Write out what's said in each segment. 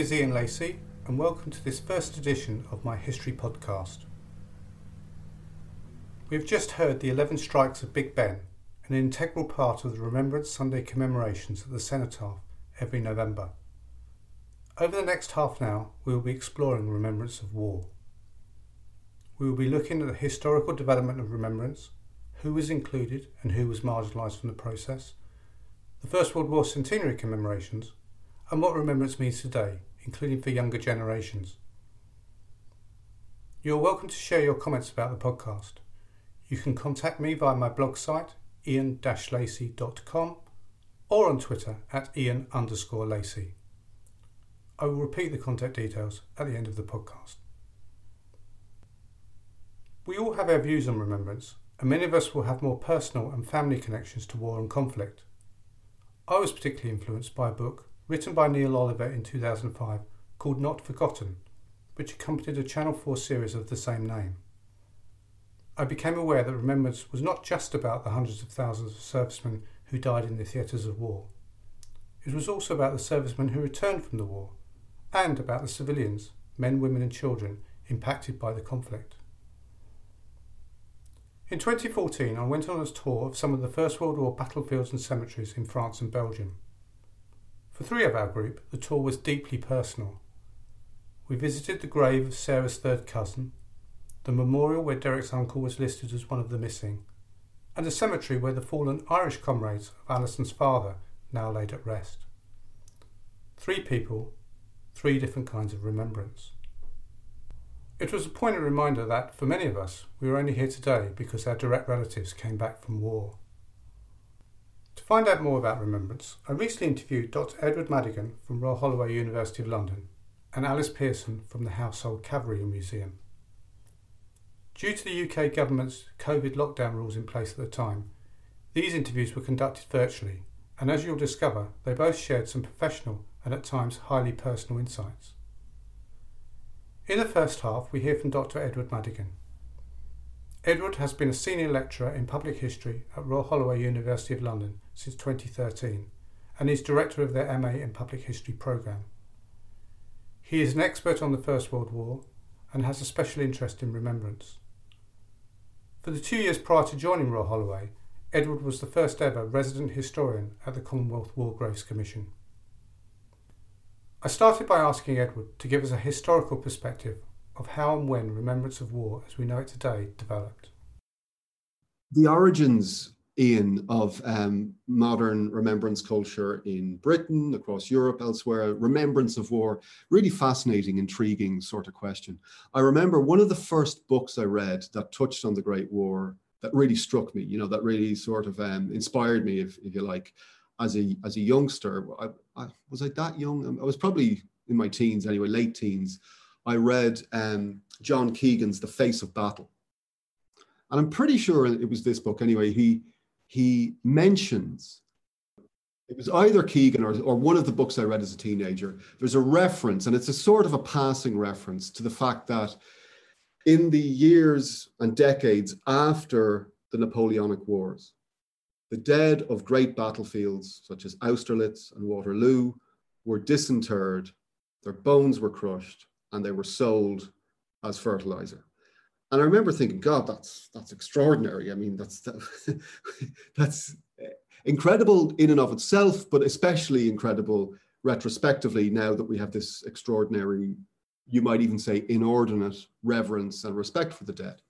Is Ian Lacey, and welcome to this first edition of my history podcast. We have just heard the 11 strikes of Big Ben, an integral part of the Remembrance Sunday commemorations at the Cenotaph every November. Over the next half an hour, we will be exploring remembrance of war. We will be looking at the historical development of remembrance, who was included and who was marginalised from the process, the First World War centenary commemorations, and what remembrance means today, including for younger generations. You are welcome to share your comments about the podcast. You can contact me via my blog site, ian-lacey.com, or on Twitter at ian underscore lacey. I will repeat the contact details at the end of the podcast. We all have our views on remembrance, and many of us will have more personal and family connections to war and conflict. I was particularly influenced by a book written by Neil Oliver in 2005 called Not Forgotten, which accompanied a Channel 4 series of the same name. I became aware that remembrance was not just about the hundreds of thousands of servicemen who died in the theatres of war. It was also about the servicemen who returned from the war, and about the civilians, men, women, and children, impacted by the conflict. In 2014, I went on a tour of some of the First World War battlefields and cemeteries in France and Belgium. For three of our group, the tour was deeply personal. We visited the grave of Sarah's third cousin, the memorial where Derek's uncle was listed as one of the missing, and a cemetery where the fallen Irish comrades of Alison's father now laid at rest. Three people, three different kinds of remembrance. It was a poignant reminder that, for many of us, we are only here today because our direct relatives came back from war. To find out more about remembrance, I recently interviewed Dr. Edward Madigan from Royal Holloway University of London and Alice Pearson from the Household Cavalry Museum. Due to the UK government's COVID lockdown rules in place at the time, these interviews were conducted virtually, and as you'll discover, they both shared some professional and at times highly personal insights. In the first half, we hear from Dr. Edward Madigan. Edward has been a senior lecturer in public history at Royal Holloway University of London since 2013 and is director of their MA in Public History programme. He is an expert on the First World War and has a special interest in remembrance. For the two years prior to joining Royal Holloway, Edward was the first ever resident historian at the Commonwealth War Graves Commission. I started by asking Edward to give us a historical perspective of how and when remembrance of war as we know it today developed. The origins Ian, of um, modern remembrance culture in Britain, across Europe, elsewhere, remembrance of war, really fascinating, intriguing sort of question. I remember one of the first books I read that touched on the Great War that really struck me, you know, that really sort of um, inspired me, if, if you like, as a, as a youngster. I, I, was I that young? I was probably in my teens anyway, late teens. I read um, John Keegan's The Face of Battle. And I'm pretty sure it was this book anyway. He he mentions it was either Keegan or, or one of the books I read as a teenager. There's a reference, and it's a sort of a passing reference to the fact that in the years and decades after the Napoleonic Wars, the dead of great battlefields such as Austerlitz and Waterloo were disinterred, their bones were crushed, and they were sold as fertilizer and I remember thinking, God, that's that's extraordinary. I mean, that's that's incredible in and of itself, but especially incredible retrospectively now that we have this extraordinary, you might even say, inordinate reverence and respect for the dead.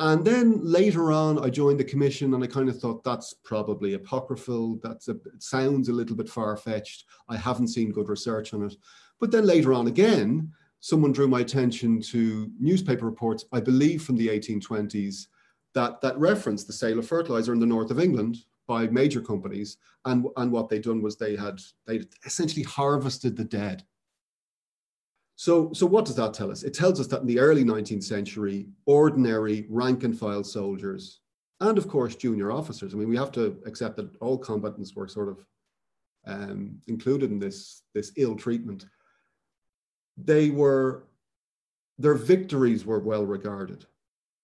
And then later on, I joined the commission, and I kind of thought that's probably apocryphal. That's a, sounds a little bit far fetched. I haven't seen good research on it. But then later on again, someone drew my attention to newspaper reports, I believe from the 1820s, that, that referenced the sale of fertilizer in the north of England by major companies. And, and what they'd done was they had they essentially harvested the dead. So, so what does that tell us? It tells us that in the early 19th century, ordinary rank and file soldiers, and of course junior officers, I mean, we have to accept that all combatants were sort of um, included in this, this ill treatment they were their victories were well regarded.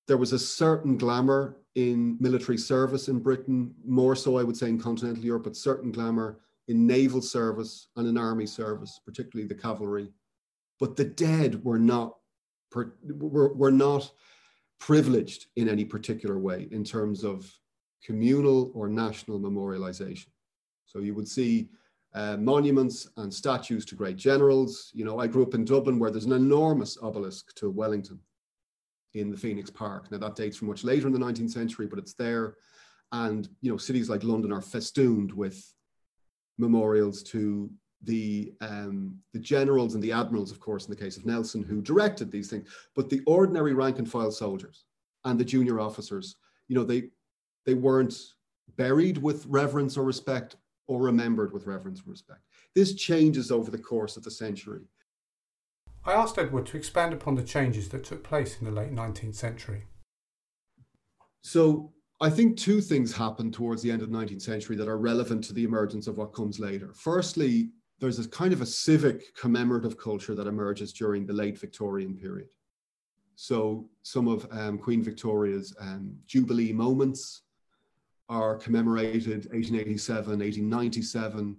There was a certain glamour in military service in Britain, more so, I would say, in continental Europe, but certain glamour in naval service and in army service, particularly the cavalry. But the dead were not, were, were not privileged in any particular way in terms of communal or national memorialization. So you would see uh, monuments and statues to great generals. You know, I grew up in Dublin where there's an enormous obelisk to Wellington in the Phoenix Park. Now that dates from much later in the 19th century, but it's there. And you know, cities like London are festooned with memorials to the um, the generals and the admirals, of course, in the case of Nelson, who directed these things. But the ordinary rank and file soldiers and the junior officers, you know, they they weren't buried with reverence or respect or remembered with reverence and respect. This changes over the course of the century. I asked Edward to expand upon the changes that took place in the late 19th century. So, I think two things happened towards the end of the 19th century that are relevant to the emergence of what comes later. Firstly, there's a kind of a civic commemorative culture that emerges during the late Victorian period. So, some of um, Queen Victoria's um, Jubilee moments are commemorated 1887, 1897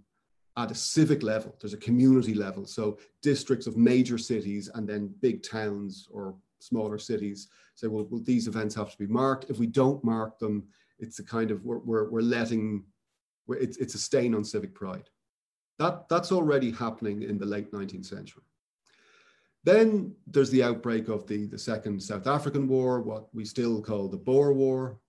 at a civic level. There's a community level. So districts of major cities and then big towns or smaller cities say, well, well these events have to be marked. If we don't mark them, it's a kind of, we're, we're, we're letting, we're, it's, it's a stain on civic pride. That, that's already happening in the late 19th century. Then there's the outbreak of the, the Second South African War, what we still call the Boer War,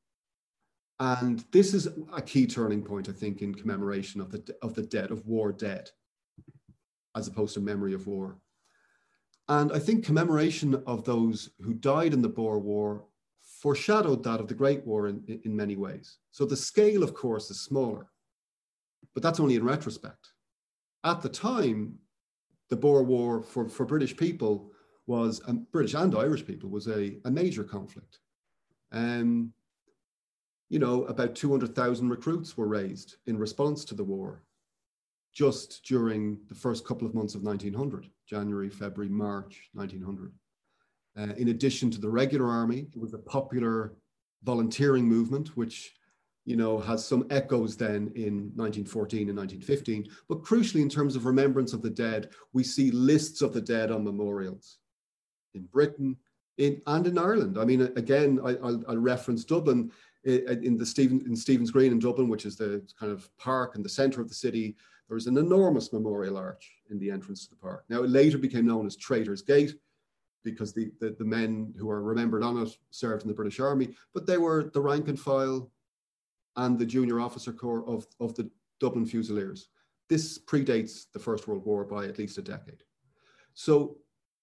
and this is a key turning point, I think, in commemoration of the, of the dead, of war dead, as opposed to memory of war. And I think commemoration of those who died in the Boer War foreshadowed that of the Great War in, in many ways. So the scale, of course, is smaller, but that's only in retrospect. At the time, the Boer War for, for British people was, and British and Irish people, was a, a major conflict. Um, you know, about 200,000 recruits were raised in response to the war just during the first couple of months of 1900, January, February, March 1900. Uh, in addition to the regular army, it was a popular volunteering movement, which you know has some echoes then in 1914 and 1915. But crucially, in terms of remembrance of the dead, we see lists of the dead on memorials in Britain, in and in Ireland. I mean, again, I, will reference Dublin in the Stephen in Stephen's Green in Dublin, which is the kind of park in the centre of the city, there was an enormous memorial arch in the entrance to the park. Now it later became known as Traitor's Gate because the, the, the men who are remembered on it served in the British Army, but they were the rank and file and the junior officer corps of, of the Dublin Fusiliers. This predates the First World War by at least a decade. So,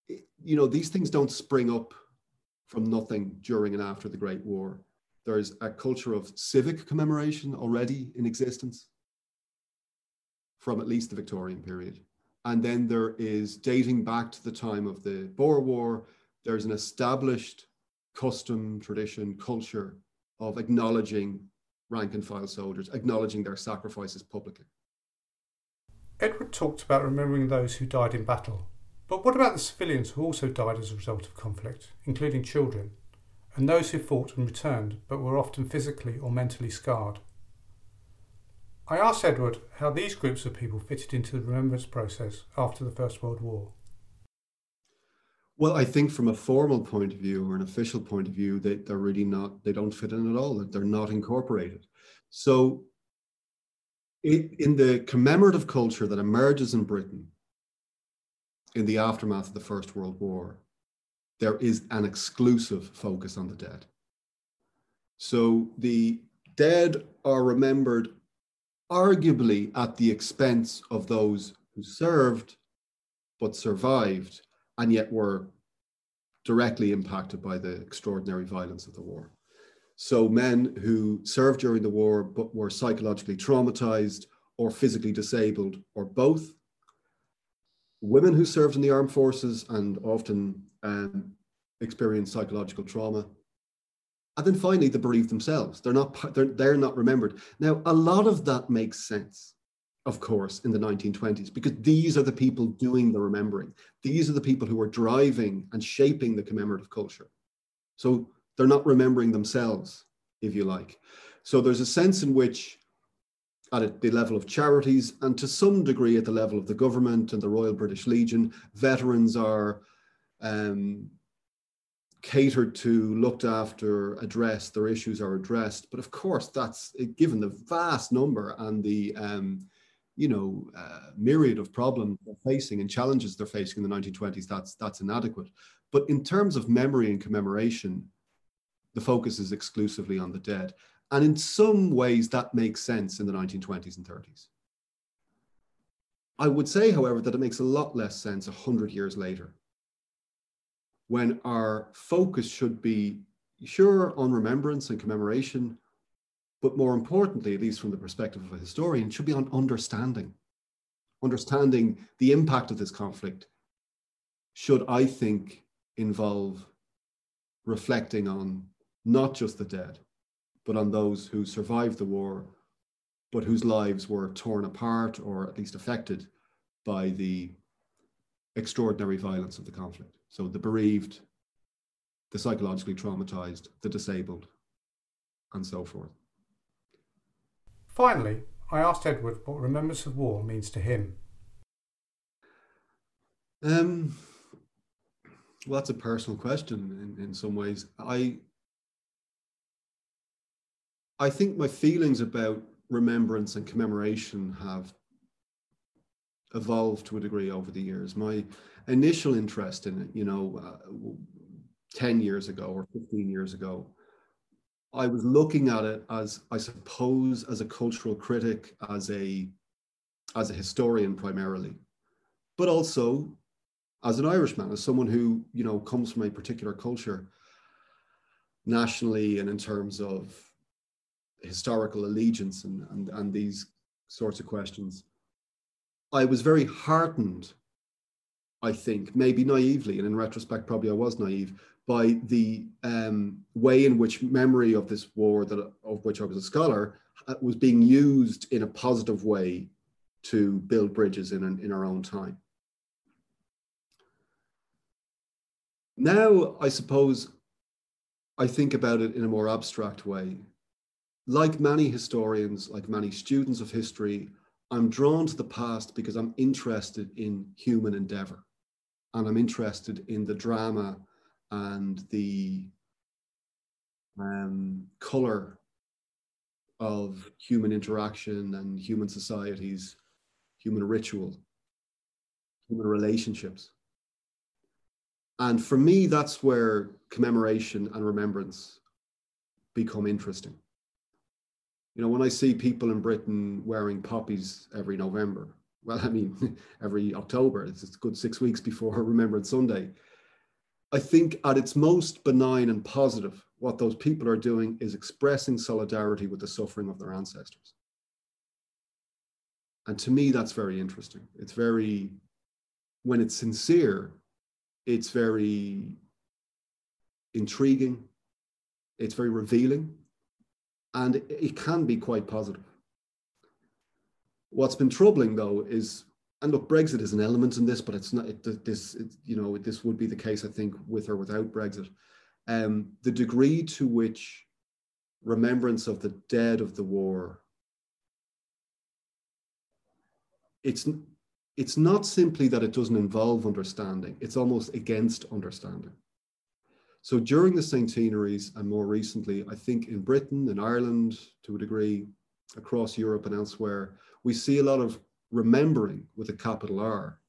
you know, these things don't spring up from nothing during and after the Great War. There's a culture of civic commemoration already in existence from at least the Victorian period. And then there is dating back to the time of the Boer War, there's an established custom, tradition, culture of acknowledging rank and file soldiers, acknowledging their sacrifices publicly. Edward talked about remembering those who died in battle. But what about the civilians who also died as a result of conflict, including children? And those who fought and returned but were often physically or mentally scarred. I asked Edward how these groups of people fitted into the remembrance process after the First World War. Well, I think from a formal point of view or an official point of view, they, they're really not, they don't fit in at all, they're not incorporated. So, it, in the commemorative culture that emerges in Britain in the aftermath of the First World War, there is an exclusive focus on the dead. So the dead are remembered arguably at the expense of those who served but survived and yet were directly impacted by the extraordinary violence of the war. So men who served during the war but were psychologically traumatized or physically disabled or both. Women who served in the armed forces and often um, experience psychological trauma. And then finally, the bereaved themselves. They're not, they're, they're not remembered. Now, a lot of that makes sense, of course, in the 1920s, because these are the people doing the remembering. These are the people who are driving and shaping the commemorative culture. So they're not remembering themselves, if you like. So there's a sense in which at the level of charities and to some degree at the level of the government and the Royal British Legion. Veterans are um, catered to, looked after, addressed, their issues are addressed. But of course, that's given the vast number and the um, you know uh, myriad of problems they're facing and challenges they're facing in the 1920s. That's that's inadequate. But in terms of memory and commemoration, the focus is exclusively on the dead. And in some ways, that makes sense in the 1920s and 30s. I would say, however, that it makes a lot less sense 100 years later when our focus should be sure on remembrance and commemoration, but more importantly, at least from the perspective of a historian, should be on understanding. Understanding the impact of this conflict should, I think, involve reflecting on not just the dead, but on those who survived the war, but whose lives were torn apart or at least affected by the extraordinary violence of the conflict. So the bereaved, the psychologically traumatized, the disabled, and so forth. Finally, I asked Edward what remembrance of war means to him. Um, well, that's a personal question in, in some ways. I I think my feelings about remembrance and commemoration have evolved to a degree over the years. My initial interest in it, you know, uh, 10 years ago or 15 years ago, I was looking at it as, I suppose, as a cultural critic, as a, as a historian primarily, but also as an Irishman, as someone who, you know, comes from a particular culture nationally and in terms of historical allegiance and, and, and these sorts of questions. I was very heartened, I think, maybe naively, and in retrospect, probably I was naive, by the um, way in which memory of this war, that of which I was a scholar, uh, was being used in a positive way to build bridges in, in our own time. Now, I suppose I think about it in a more abstract way like many historians, like many students of history, I'm drawn to the past because I'm interested in human endeavor. And I'm interested in the drama and the um, color of human interaction and human societies, human ritual, human relationships. And for me, that's where commemoration and remembrance become interesting. You know, when I see people in Britain wearing poppies every November, well, I mean, every October, it's a good six weeks before Remembrance Sunday. I think at its most benign and positive, what those people are doing is expressing solidarity with the suffering of their ancestors. And to me, that's very interesting. It's very, when it's sincere, it's very intriguing, it's very revealing, and it can be quite positive. What's been troubling though is, and look, Brexit is an element in this, but it's not. It, this, it, you know, this would be the case, I think, with or without Brexit. Um, the degree to which remembrance of the dead of the war, it's it's not simply that it doesn't involve understanding; it's almost against understanding. So during the centenaries and more recently, I think in Britain, in Ireland, to a degree, across Europe and elsewhere, we see a lot of remembering with a capital R,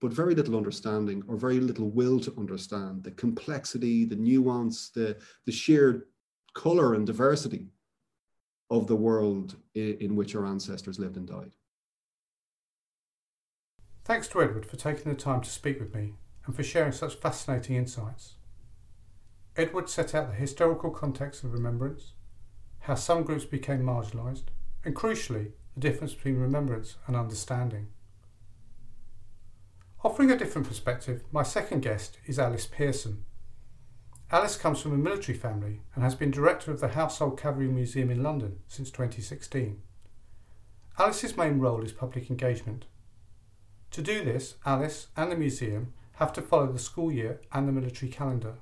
but very little understanding or very little will to understand the complexity, the nuance, the, the sheer color and diversity of the world in, in which our ancestors lived and died. Thanks to Edward for taking the time to speak with me and for sharing such fascinating insights. Edward set out the historical context of remembrance, how some groups became marginalised, and crucially, the difference between remembrance and understanding. Offering a different perspective, my second guest is Alice Pearson. Alice comes from a military family and has been director of the Household Cavalry Museum in London since 2016. Alice's main role is public engagement. To do this, Alice and the museum have to follow the school year and the military calendar.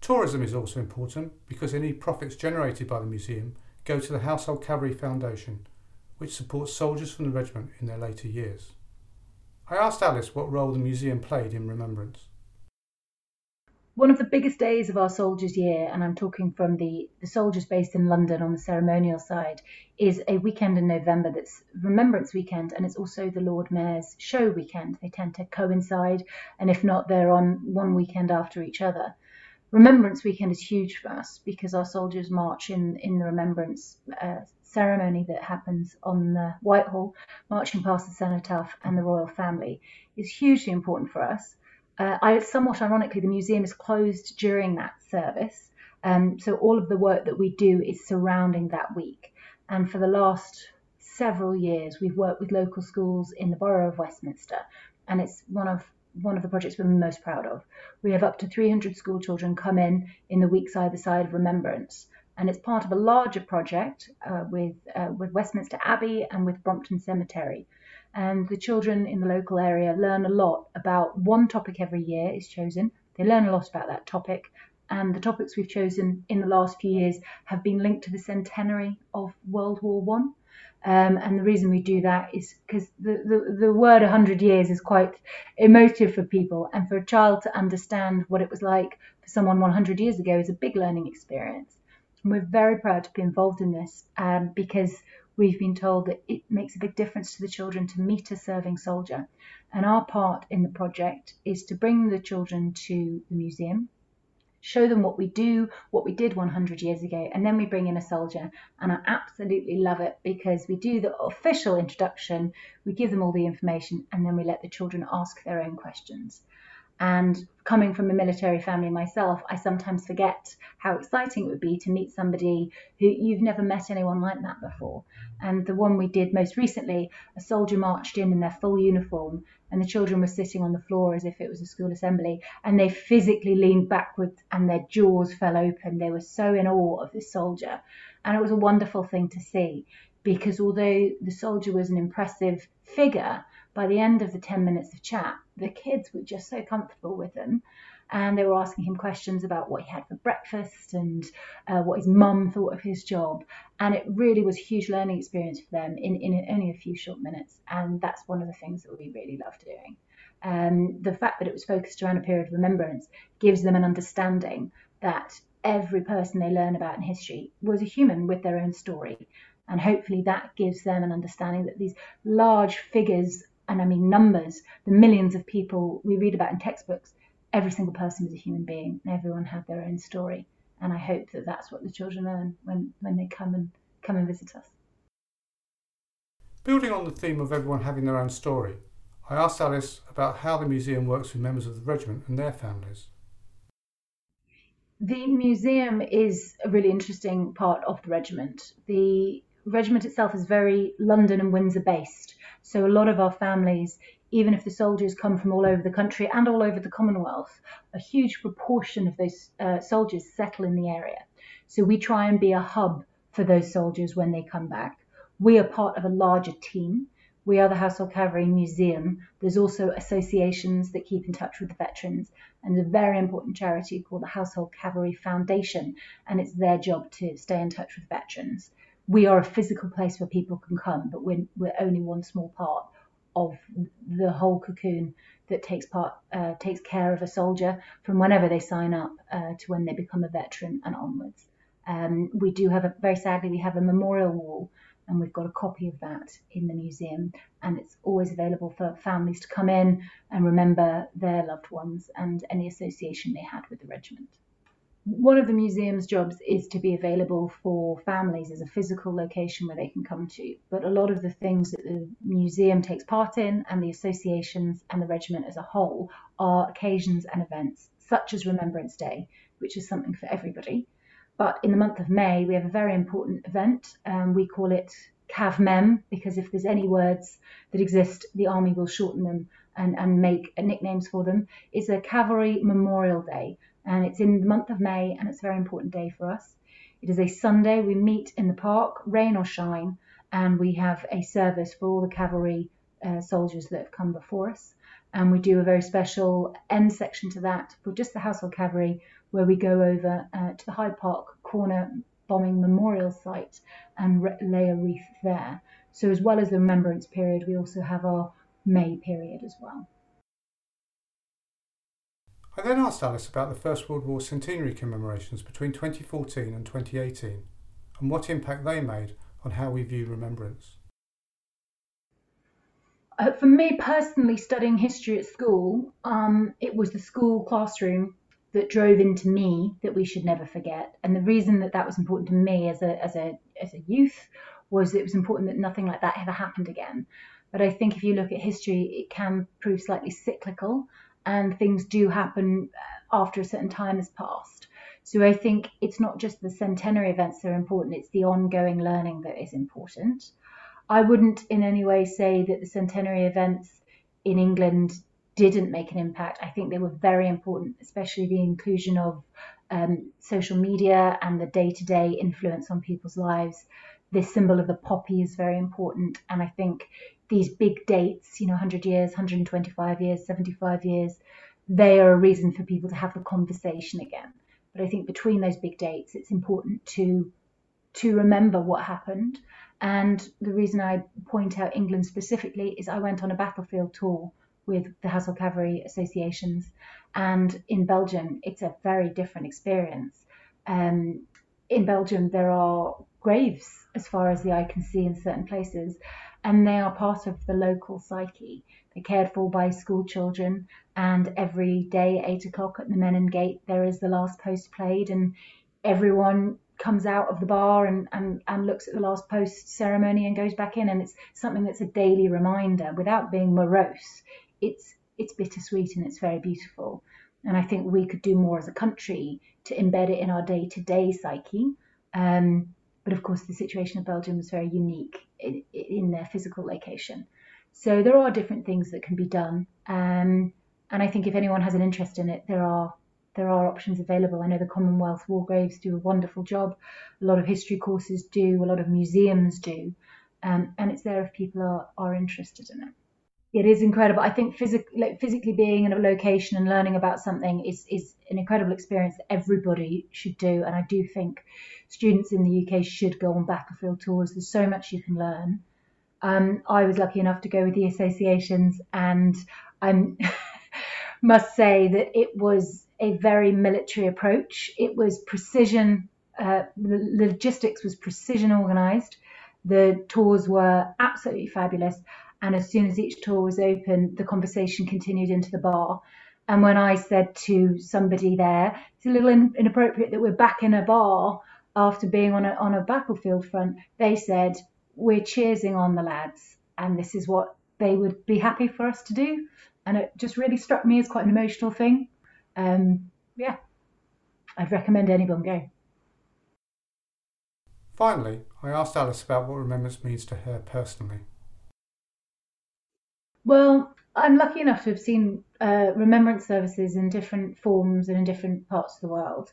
Tourism is also important because any profits generated by the museum go to the Household Cavalry Foundation, which supports soldiers from the regiment in their later years. I asked Alice what role the museum played in remembrance one of the biggest days of our soldiers' year, and I'm talking from the, the soldiers based in London on the ceremonial side, is a weekend in November that's Remembrance Weekend, and it's also the Lord Mayor's show weekend. They tend to coincide, and if not, they're on one weekend after each other. Remembrance Weekend is huge for us because our soldiers march in, in the Remembrance uh, ceremony that happens on the Whitehall, marching past the cenotaph and the royal family, is hugely important for us. Uh, I, somewhat ironically, the museum is closed during that service. Um, so all of the work that we do is surrounding that week. And for the last several years, we've worked with local schools in the borough of Westminster, and it's one of one of the projects we're most proud of. We have up to 300 school children come in in the weeks either side of Remembrance, and it's part of a larger project uh, with uh, with Westminster Abbey and with Brompton Cemetery and the children in the local area learn a lot about one topic every year is chosen. They learn a lot about that topic, and the topics we've chosen in the last few years have been linked to the centenary of World War One. Um, and the reason we do that is because the, the, the word 100 years is quite emotive for people, and for a child to understand what it was like for someone 100 years ago is a big learning experience. And we're very proud to be involved in this um, because we've been told that it makes a big difference to the children to meet a serving soldier. And our part in the project is to bring the children to the museum, show them what we do, what we did 100 years ago, and then we bring in a soldier. And I absolutely love it because we do the official introduction, we give them all the information, and then we let the children ask their own questions. And coming from a military family myself, I sometimes forget how exciting it would be to meet somebody who you've never met anyone like that before. And the one we did most recently, a soldier marched in in their full uniform, and the children were sitting on the floor as if it was a school assembly, and they physically leaned backwards and their jaws fell open. They were so in awe of this soldier. And it was a wonderful thing to see because although the soldier was an impressive figure, by the end of the 10 minutes of chat, the kids were just so comfortable with him. And they were asking him questions about what he had for breakfast and uh, what his mum thought of his job. And it really was a huge learning experience for them in, in only a few short minutes. And that's one of the things that we really loved doing. Um, the fact that it was focused around a period of remembrance gives them an understanding that every person they learn about in history was a human with their own story. And hopefully that gives them an understanding that these large figures and I mean numbers, the millions of people we read about in textbooks, every single person was a human being and everyone had their own story. And I hope that that's what the children learn when, when they come and come and visit us. Building on the theme of everyone having their own story, I asked Alice about how the museum works with members of the regiment and their families. The museum is a really interesting part of the regiment. The regiment itself is very London and Windsor based. So a lot of our families, even if the soldiers come from all over the country and all over the Commonwealth, a huge proportion of those uh, soldiers settle in the area. So we try and be a hub for those soldiers when they come back. We are part of a larger team. We are the Household Cavalry Museum. There's also associations that keep in touch with the veterans, and a very important charity called the Household Cavalry Foundation, and it's their job to stay in touch with veterans we are a physical place where people can come, but we're, we're only one small part of the whole cocoon that takes part uh, takes care of a soldier from whenever they sign up uh, to when they become a veteran and onwards. Um, we do have a very sadly we have a memorial wall and we've got a copy of that in the museum and it's always available for families to come in and remember their loved ones and any association they had with the regiment one of the museum's jobs is to be available for families as a physical location where they can come to. But a lot of the things that the museum takes part in and the associations and the regiment as a whole are occasions and events, such as Remembrance Day, which is something for everybody. But in the month of May, we have a very important event. Um, we call it CavMem because if there's any words that exist, the army will shorten them and, and make nicknames for them. It's a Cavalry Memorial Day and it's in the month of May, and it's a very important day for us. It is a Sunday. We meet in the park, rain or shine, and we have a service for all the cavalry uh, soldiers that have come before us. And we do a very special end section to that for just the household cavalry, where we go over uh, to the Hyde Park corner bombing memorial site and re- lay a wreath there. So, as well as the remembrance period, we also have our May period as well. I then asked Alice about the First World War centenary commemorations between 2014 and 2018 and what impact they made on how we view remembrance. Uh, for me personally, studying history at school, um, it was the school classroom that drove into me that we should never forget. And the reason that that was important to me as a as a as a youth was it was important that nothing like that ever happened again. But I think if you look at history, it can prove slightly cyclical, and things do happen uh, after a certain time has passed. So I think it's not just the centenary events that are important; it's the ongoing learning that is important. I wouldn't in any way say that the centenary events in England didn't make an impact. I think they were very important, especially the inclusion of um, social media and the day to day influence on people's lives. This symbol of the poppy is very important. And I think these big dates, you know, 100 years, 125 years, 75 years, they are a reason for people to have the conversation again. But I think between those big dates, it's important to to remember what happened. And the reason I point out England specifically is I went on a battlefield tour with the Household Cavalry associations. And in Belgium, it's a very different experience. Um, in Belgium, there are graves as far as the eye can see in certain places, and they are part of the local psyche. They're cared for by school children, and every day at eight o'clock at the Menin Gate, there is the last post played, and everyone comes out of the bar and, and, and looks at the last post ceremony and goes back in. And it's something that's a daily reminder without being morose it's it's bittersweet and it's very beautiful. And I think we could do more as a country to embed it in our day to day psyche. Um, but of course, the situation of Belgium was very unique in, in, their physical location. So there are different things that can be done. Um, and I think if anyone has an interest in it, there are there are options available. I know the Commonwealth War Graves do a wonderful job. A lot of history courses do. A lot of museums do. Um, and it's there if people are, are interested in it it is incredible. I think physically, like physically being in a location and learning about something is is an incredible experience that everybody should do. And I do think students in the UK should go on battlefield tours. There's so much you can learn. Um, I was lucky enough to go with the associations, and I must say that it was a very military approach. It was precision. Uh, the logistics was precision organised. The tours were absolutely fabulous and as soon as each tour was open, the conversation continued into the bar. And when I said to somebody there, it's a little in, inappropriate that we're back in a bar after being on a, on a battlefield front, they said, We're cheersing on the lads, and this is what they would be happy for us to do. And it just really struck me as quite an emotional thing. Um, yeah, I'd recommend anyone go. Finally, I asked Alice about what remembrance means to her personally. Well, I'm lucky enough to have seen uh, remembrance services in different forms and in different parts of the world.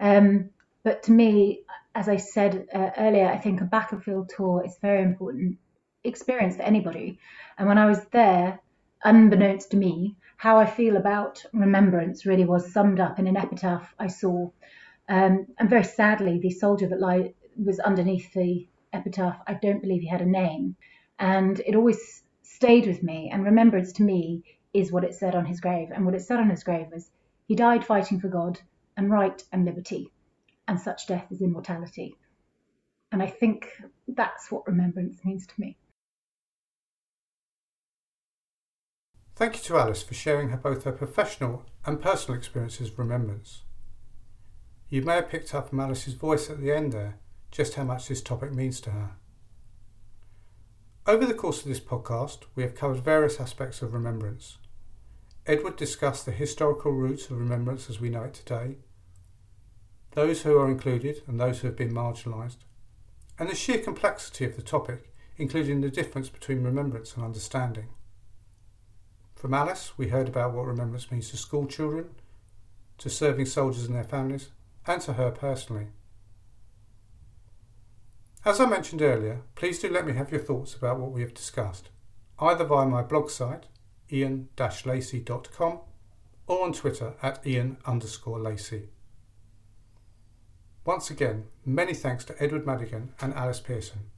Um, but to me, as I said uh, earlier, I think a battlefield tour is very important experience for anybody. And when I was there, unbeknownst to me, how I feel about remembrance really was summed up in an epitaph I saw. Um, and very sadly, the soldier that lie, was underneath the epitaph, I don't believe he had a name. And it always stayed with me, and remembrance to me is what it said on his grave. And what it said on his grave was, He died fighting for God and right and liberty, and such death is immortality. And I think that's what remembrance means to me. Thank you to Alice for sharing her, both her professional and personal experiences of remembrance. You may have picked up from Alice's voice at the end there just how much this topic means to her. Over the course of this podcast, we have covered various aspects of remembrance. Edward discussed the historical roots of remembrance as we know it today, those who are included and those who have been marginalised, and the sheer complexity of the topic, including the difference between remembrance and understanding. From Alice, we heard about what remembrance means to school children, to serving soldiers and their families, and to her personally. As I mentioned earlier, please do let me have your thoughts about what we have discussed, either via my blog site, ian-lacey.com, or on Twitter at ian underscore lacey. Once again, many thanks to Edward Madigan and Alice Pearson.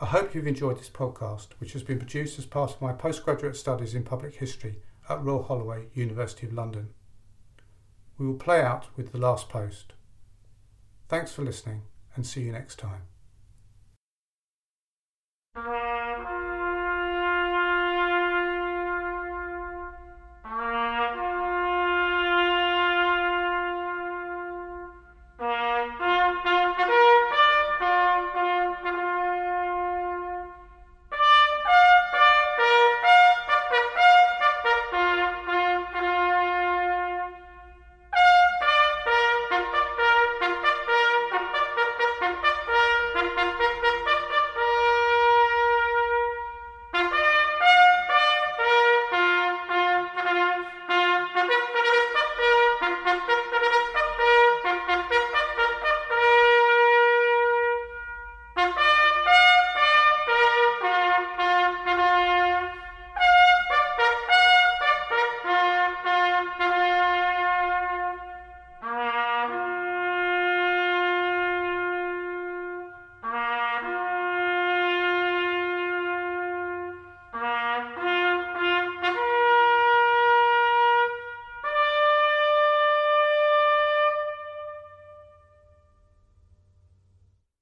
I hope you've enjoyed this podcast, which has been produced as part of my postgraduate studies in public history at Royal Holloway, University of London. We will play out with the last post. Thanks for listening and see you next time. Thank you.